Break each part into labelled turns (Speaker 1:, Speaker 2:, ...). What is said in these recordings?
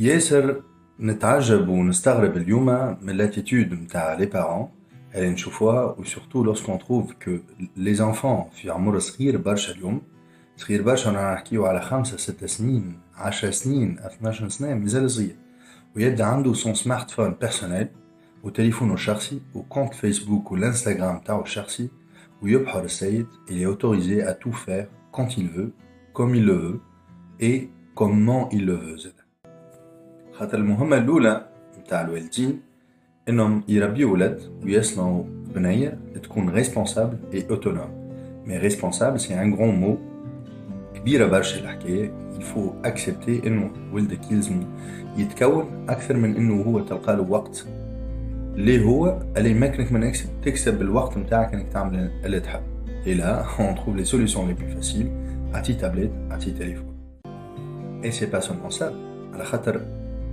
Speaker 1: ياسر نتعجب ونستغرب اليوم من لاتيتود نتاع لي بارون اللي نشوفوها و سورتو لوسكون تروف كو لي زانفون في عمر صغير برشا اليوم صغير برشا رانا نحكيو على خمسة ستة سنين عشر سنين 12 سنة مازال صغير ويبدا عنده سون سمارت فون بيرسونيل وتليفونه الشخصي وكونت فيسبوك والانستغرام تاعو الشخصي ويبحر السيد il est autorisé à tout faire quand il veut comme il le veut et comment il le veut زاد خاطر المهمة الأولى نتاع الوالدين إنهم يربيو ولد ويصنعوا بنية تكون responsable et autonome mais responsable c'est un grand mot كبيرة برشا الحكاية. il faut accepter إنه ولدك يلزم يتكون أكثر من إنه هو تلقى له وقت. اللي هو؟ اللي يمكنك من تكسب الوقت نتاعك إنك تعمل اللي تحب. Et là, on trouve les solutions les plus faciles. À ti tablette, à ti téléphone. Et c'est pas seulement ça. على خاطر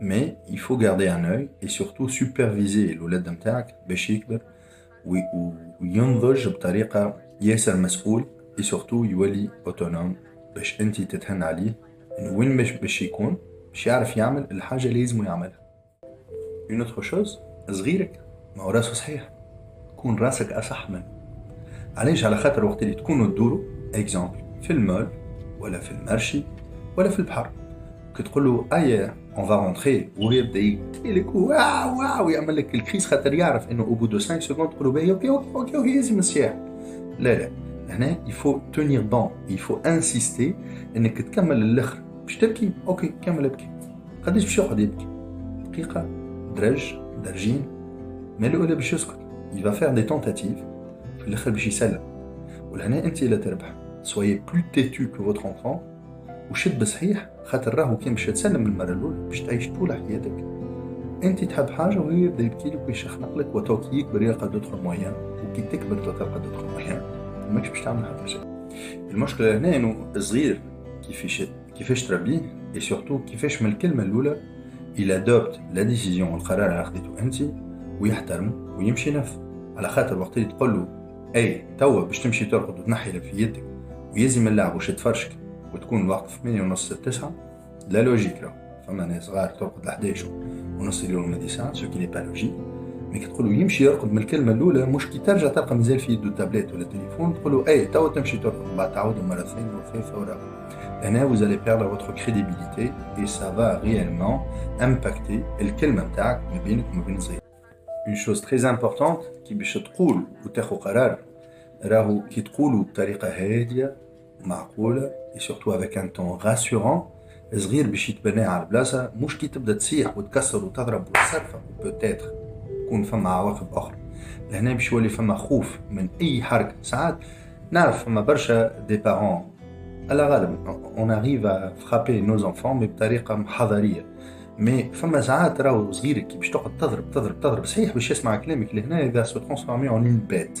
Speaker 1: Mais il faut garder un œil et surtout superviser الولاد نتاعك باش يكبر وينضج بطريقة ياسر مسؤول et surtout يولي autonome باش انت تتهنى عليه وين باش باش يكون باش يعرف يعمل الحاجة اللي لازم يعملها. Une autre chose صغيرك ما هو راسه صحيح كون راسك اصح منه علاش على خاطر وقت اللي تكونوا تدوروا exemple في المول ولا في المرشي ولا في البحر كي تقول له ايا اون فا رونتري ويبدا يبكي لك واو واو يعمل لك الكريس خاطر يعرف انه او بو دو 5 سكوند تقول له باهي اوكي اوكي اوكي اوكي لازم السياح لا لا هنا يفو تونير بون يفو انسيستي انك تكمل الاخر باش تبكي اوكي كمل ابكي قداش باش يقعد يبكي دقيقه درج درجين ما الاولى باش يسكت il va faire des tentatives في الاخر باش يسلم ولهنا انت اللي تربح soyez plus têtu que votre enfant وشد بصحيح خاطر راهو كان باش تسلم المرة الأولى باش تعيش طول حياتك. أنت تحب حاجة وهو يبدأ يبكي لك ويشخنق لك وتوك يكبر يلقى d'autres moyens وكي تكبر تلقى d'autres moyens. ماكش باش تعمل حتى شيء المشكلة هنا إنه الصغير كيفاش كيفاش تربيه et surtout كيفاش من الكلمة الأولى il adopte la décision القرار اللي خديته أنت ويحترم ويمشي نفذ على خاطر وقت اللي تقول له أي توا باش تمشي ترقد وتنحي في يدك ويزم اللعب وش تفرشك. وتكون في 8 ونص 9 la logique راه فما ناس صغار ترقد ل 11 ونص ولا 9 ce qui pas logique mais كي تقول له يمشي يرقد من الكلمة الأولى مش كي ترجع تلقى مازال في يده تابلت ولا تليفون تقول له اي توا تمشي ترقد. بعد تعاود مرة ثانية وثالثه ورابعه هنا vous allez perdre votre crédibilité et ça va réellement impacter الكلمة نتاعك ما بينك وما بين الصغير une chose très importante كي باش تقول وتاخذ قرار راهو كي تقولوا بطريقة هادية معقولة surtout avec un ton rassurant. صغير باش يتبنى على البلاصة مش كي تبدأ تصيح وتكسر وتضرب وتصرفق peut-être يكون فما عواقب أخرى. لهنا باش يولي فما خوف من أي حركة. ساعات نعرف فما برشا des parents على غالب on arrive à frapper nos enfants بطريقة حضارية. mais فما ساعات راهو صغير كي باش تقعد تضرب تضرب تضرب صحيح باش يسمع كلامك. لهنا إذا se transformer en en bête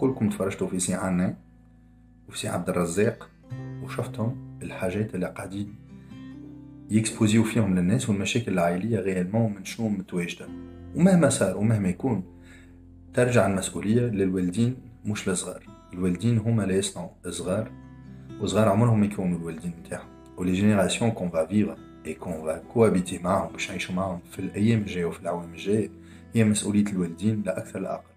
Speaker 1: كلكم تفرجتوا في سي عنا وفي سي عبد الرزاق وشفتهم الحاجات اللي قاعدين يكسبوزيو فيهم للناس والمشاكل العائلية réellement من شنو متواجدة. ومهما صار ومهما يكون ترجع المسؤولية للوالدين مش للصغار الوالدين هما اللي يصنعوا صغار وصغار عمرهم ما يكونوا الوالدين نتاعهم. و les générations qu'on va vivre et qu'on va cohabiter معاهم باش نعيشوا معاهم في الأيام الجاية وفي العوام الجاية هي مسؤولية الوالدين لا أكثر لا أقل.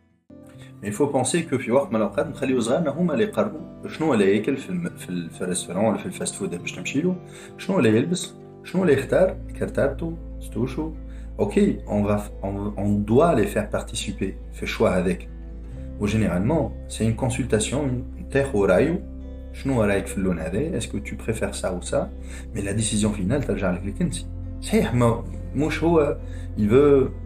Speaker 1: مي فو بونسي كو في وقت من الاوقات نخليو صغارنا هما اللي يقرروا شنو اللي ياكل في الم... في, ال... في الريستورون ولا في الفاست فود باش تمشي له شنو اللي يلبس شنو اللي يختار كرتارتو ستوشو ok, on, va, on, on doit les faire participer, fait choix avec. Ou généralement, c'est une consultation, est-ce que tu préfères ça ou ça Mais la décision finale, tu as صحيح مش هو il veut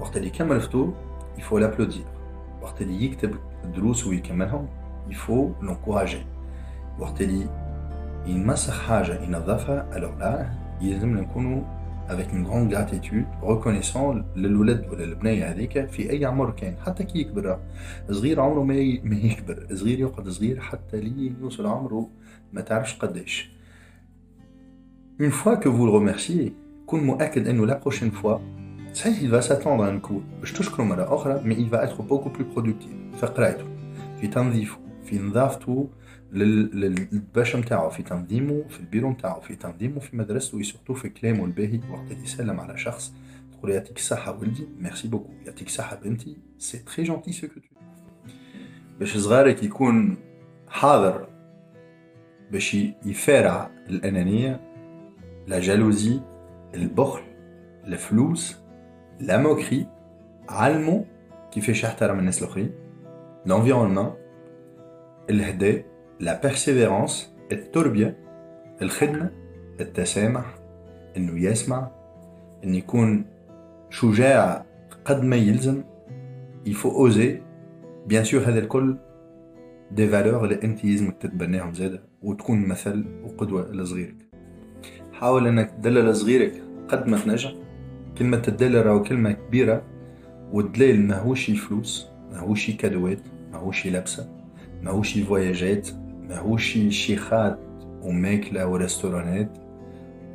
Speaker 1: وقت اللي يكمل فطور il faut l'applaudir. وقت اللي يكتب دروس ويكملهم il faut l'encourager. وقت اللي ينمسخ حاجة ينظفها alors là يلزم نكونوا avec une grande gratitude reconnaissant للولد ولا البنية هذيك في أي عمر كان حتى كي يكبر صغير عمره ما ما يكبر صغير يقعد صغير حتى لي يوصل عمره ما تعرفش قداش Une fois que vous le remerciez, كون مؤكد انه la prochaine fois صحيح il va s'attendre à une cour باش تشكره مرة أخرى mais il va être beaucoup plus productif في قرايته في تنظيفه في نظافته للباشا نتاعو في تنظيمه في البيرو نتاعو في تنظيمه في مدرسته وسورتو في كلامه الباهي وقت اللي يسلم على شخص تقول يعطيك الصحة ولدي ميرسي بوكو يعطيك الصحة بنتي سي تري جونتي سو كو باش صغارك يكون حاضر باش يفارع الأنانية لا جالوزي البخل الفلوس لا موكري علمو كيفاش يحترم الناس الآخرين l'environnement الهداء لا بيرسيفيرونس التربية الخدمة التسامح انه يسمع انه يكون شجاع قد ما يلزم يفو اوزي بيان سور هذا الكل des valeurs اللي انت لازمك تتبناهم زاده وتكون مثل وقدوة لصغيرك حاول انك تدلل لصغيرك قد ما تنجم كلمة تدلل راهو كلمة كبيرة والدليل ماهوش فلوس ماهوش كادوات ماهوش لبسة ماهوش فواياجات ماهوش شيخات وماكلة وريستورانات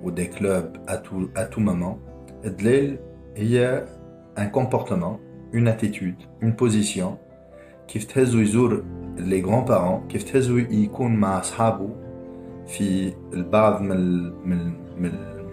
Speaker 1: و des clubs à tout à tout moment الدليل هي un comportement une attitude une position كيف تهزو يزور les grands-parents كيف تهزو يكون مع صحابو في البعض من من من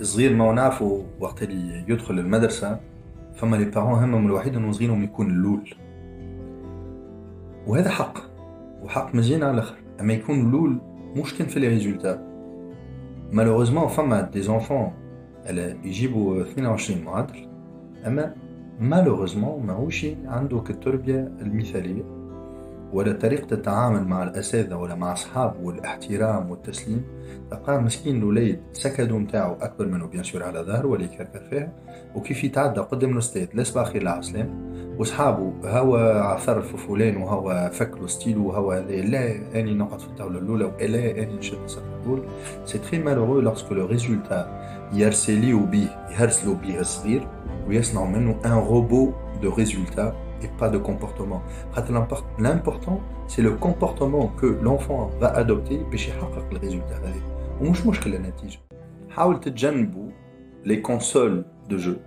Speaker 1: الصغير ما نعرفوا وقت اللي يدخل المدرسة فما لي بارون همهم الوحيد انه صغيرهم يكون اللول. وهذا حق وحق مزيان على الآخر أما يكون الأول مش كان في les résultats malheureusement فما des enfants يجيبوا 22 معدل أما malheureusement ماهوش عندك التربيه المثالية. ولا طريقة التعامل مع الأساتذة ولا مع أصحابه والاحترام والتسليم تلقاه مسكين الوليد sac à dos نتاعو أكبر منه bien sûr على ظهر ولا يكركر فيها وكيف يتعدى قدام الأستاذ لاس باخي العسلام وصحابه هو عثر في فلان وهو فك ستيلو وهو هذا لا أني نقعد في الطاولة الأولى ولا أني نشد الصف الأول. c'est très malheureux lorsque le résultat يهرسليو بيه يهرسلو بيه الصغير ويصنعوا منه ان روبو دو ريزولتا et pas de comportement. L'important, c'est le comportement que l'enfant va adopter باش يحقق الريزولتا هذه ومش مشكل النتيجة. حاول تتجنبوا les consoles de jeux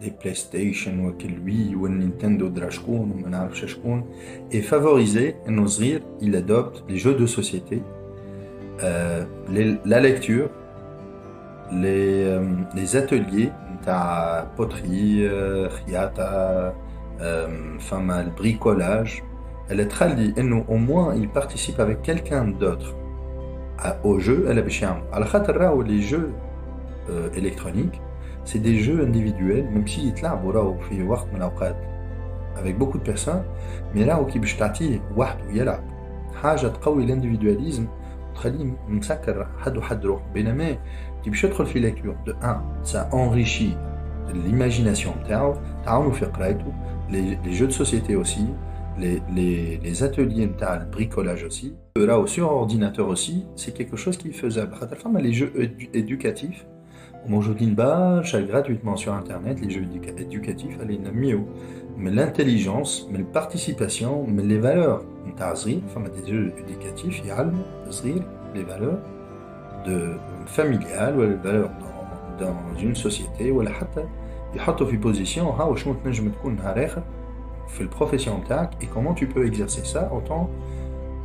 Speaker 1: des PlayStation وكل وي والنينتندو درا شكون وما نعرفش شكون et favoriser انه صغير il adopte les jeux de société euh, les, la lecture les, euh, les ateliers نتاع poterie خياطة فما البريكولاج اللي تخلي انه au moins il participe avec quelqu'un d'autre au jeu اللي باش يعمل على خاطر راهو لي جو électroniques c'est des jeux individuels même si يتلعبوا راهو في وقت من الاوقات avec beaucoup de personnes mais راهو كي باش تعطيه وحده يلعب حاجه تقوي الانديفيدواليزم تخليه مسكر حد وحد روح بينما كي باش يدخل في ليكتور دو ان سا انريشي l'imagination les, les jeux de société aussi, les, les, les ateliers le bricolage aussi. Euh, là, sur ordinateur aussi, c'est quelque chose qui faisait mais les jeux édu éducatifs. Mon jeu d'Inba, gratuitement sur Internet, les jeux éducatifs, elle est mieux. Mais l'intelligence, mais la participation, mais les valeurs. Enfin, des jeux éducatifs, il y a les valeurs de euh, familiales, les valeurs dans, dans une société ولا حتى يحطوا في بوزيسيون ها شنو تنجم تكون نهار اخر في البروفيسيون تاعك et comment tu peux exercer ça en tant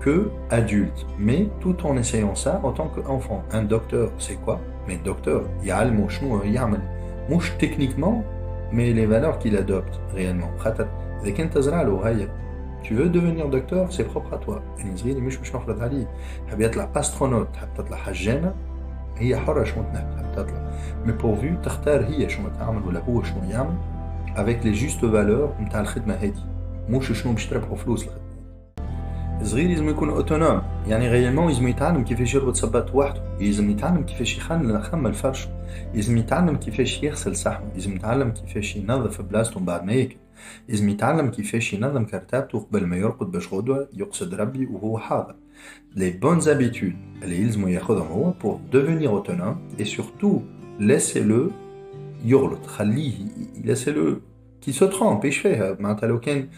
Speaker 1: que adulte mais tout en essayant ça en tant qu'enfant un docteur c'est quoi mais docteur يعلمه شنو يعمل مش techniquement mais les valeurs qu'il adopte réellement خاطر اذا كنت تزرع له هيا tu veux devenir docteur c'est propre à toi يعني صغير مش مش نفرض عليه حاب يطلع استرونوت حاب تطلع حجامه هي حره شنو تحب تطلع مي بورفو تختار هي شنو تعمل ولا هو شنو يعمل افيك لي جوست فالور نتاع الخدمه هذه مش شنو باش تربحوا فلوس الخدمه صغير لازم يكون اوتونوم يعني غيالمون لازم يتعلم كيفاش يربط صباط وحده لازم يتعلم كيفاش يخمم يخمم الفرش لازم يتعلم كيفاش يغسل صحنه لازم يتعلم كيفاش ينظف بلاصته بعد ما ياكل لازم يتعلم كيفاش ينظم كرتابته قبل ما يرقد باش غدوه يقصد ربي وهو حاضر les bonnes habitudes اللي يلزمو ياخذهم هو pour devenir autonome et surtout laissez-le يغلط خليه laissez-le qui se trompe إيش فيها معناتها لو كان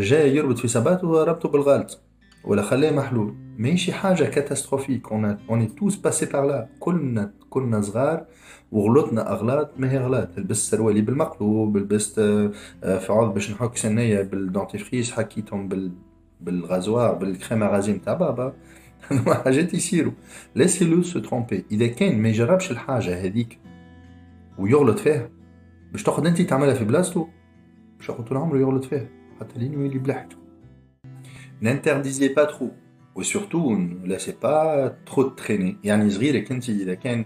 Speaker 1: جاي يربط في سباطه ربطه بالغلط ولا خليه محلول ماشي حاجة catastrophique on on tous passe par là كلنا كنا صغار وغلطنا اغلاط ما هي غلط لبست سروالي بالمقلوب لبست في عوض باش نحك سنية بال dentifrice حكيتهم بال بالغازوار بالكريم غازي تاع بابا حاجات يصيروا لاسي لو سو ترومبي اذا كان ما يجربش الحاجه هذيك ويغلط فيها باش تاخذ انت تعملها في بلاصتو باش ياخذ طول عمره يغلط فيها حتى لين يولي بلحته n'interdisez pas trop و surtout ne laissez pas trop traîner يعني صغيرك انت اذا كان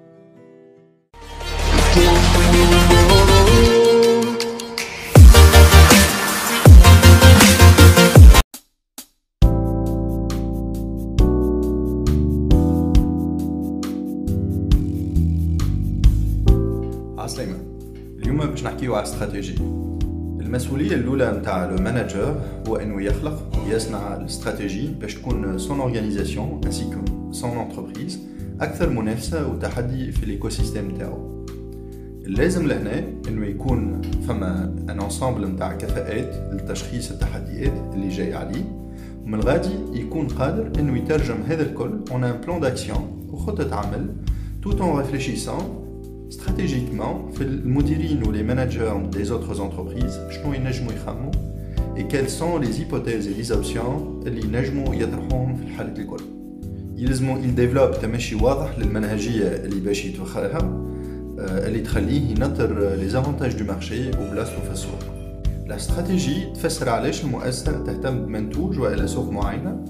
Speaker 1: نحكيو على استراتيجي المسؤولية الأولى نتاع le manager هو إنه يخلق ويصنع الاستراتيجي باش تكون son organisation ainsi que son entreprise أكثر منافسة وتحدي في ال écosystème نتاعو اللازم لهنا إنه يكون فما un ensemble نتاع كفاءات لتشخيص التحديات اللي جاي عليه. ومن الغادي يكون قادر إنه يترجم هذا الكل en un plan d'action وخطة عمل tout en réfléchissant stratégiquement في المديرين les managers des autres entreprises شنو ينجموا et quelles sont les hypothèses et les options اللي ينجموا يطرحوهم في الحالة الكل يلزموا يـ développe تمشي واضح للمنهجية اللي باش يتوخاها اللي تخليه ينطر les avantages du marché وبلاصتو في السوق la stratégie تفسر علاش المؤسسة تهتم بمنتوج وإلى سوق معينة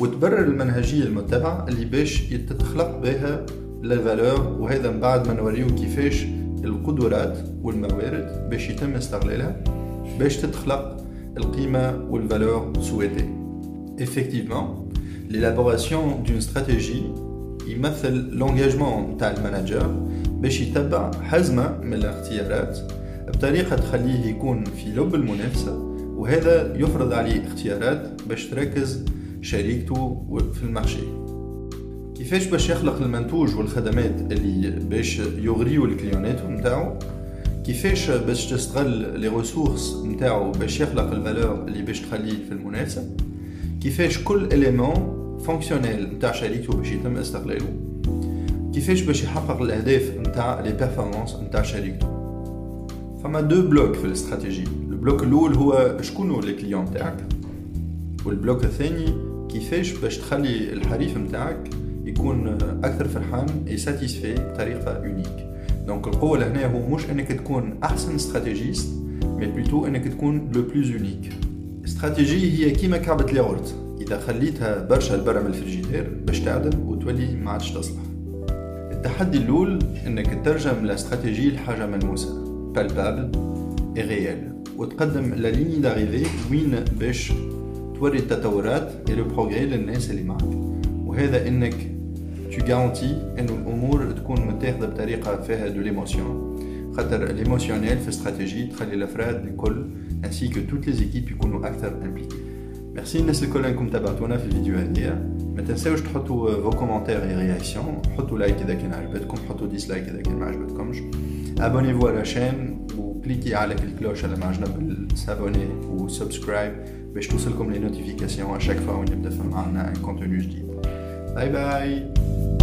Speaker 1: وتبرر المنهجية المتبعة اللي باش تتخلق بها la valeur وهذا من بعد ما نوريو كيفاش القدرات والموارد باش يتم استغلالها باش تتخلق القيمة وال valeur souhaitée effectivement l'élaboration d'une stratégie يمثل l'engagement نتاع ال manager باش يتبع حزمة من الاختيارات بطريقة تخليه يكون في لب المنافسة وهذا يفرض عليه اختيارات باش تركز شريكته في ال marché كيفاش باش يخلق المنتوج والخدمات اللي باش يغريو ال clients نتاعو؟ كيفاش باش تستغل les ressources نتاعو باش يخلق ال valeur اللي باش تخليه في المنافسة؟ كيفاش كل élément fonctionnel نتاع شركته باش يتم استغلاله؟ كيفاش باش يحقق الأهداف نتاع les performances نتاع شركته فما deux blocs في ال stratégie ال bloc الأول هو شكون les clients نتاعك وال bloc الثاني كيفاش باش تخلي الحريف نتاعك يكون أكثر فرحان et satisfait بطريقة unique donc القوة لهنا هو مش إنك تكون أحسن stratégiste mais plutôt إنك تكون le plus unique ال stratégie هي كيما كعبة الياغورت. إذا خليتها برشا لبرا من الفريجيدير باش تعدم وتولي ما عادش تصلح. التحدي الأول إنك تترجم الاستراتيجي لحاجة ملموسة. بالبابل اي ريال وتقدم لا ليني داريفي وين باش توري التطورات اي لو بروغري للناس اللي معك وهذا إنك tu garantis انه الامور تكون متاخده بطريقه فيها دو ليموسيون خاطر ليموسيونيل في استراتيجي تخلي الافراد الكل انسي كو توت لي زيكيب يكونوا اكثر امبليكي ميرسي الناس الكل انكم تابعتونا في الفيديو هذايا ما تنساوش تحطوا فو كومنتير اي رياكسيون حطوا لايك اذا كان عجبتكم حطوا ديسلايك اذا كان ما عجبتكمش ابونيفو على شين وكليكي على الكلوش على ما عجبنا سابوني وسبسكرايب باش توصلكم لي نوتيفيكاسيون اشاك فوا نبدا معنا ان كونتوني جديد バイバイ。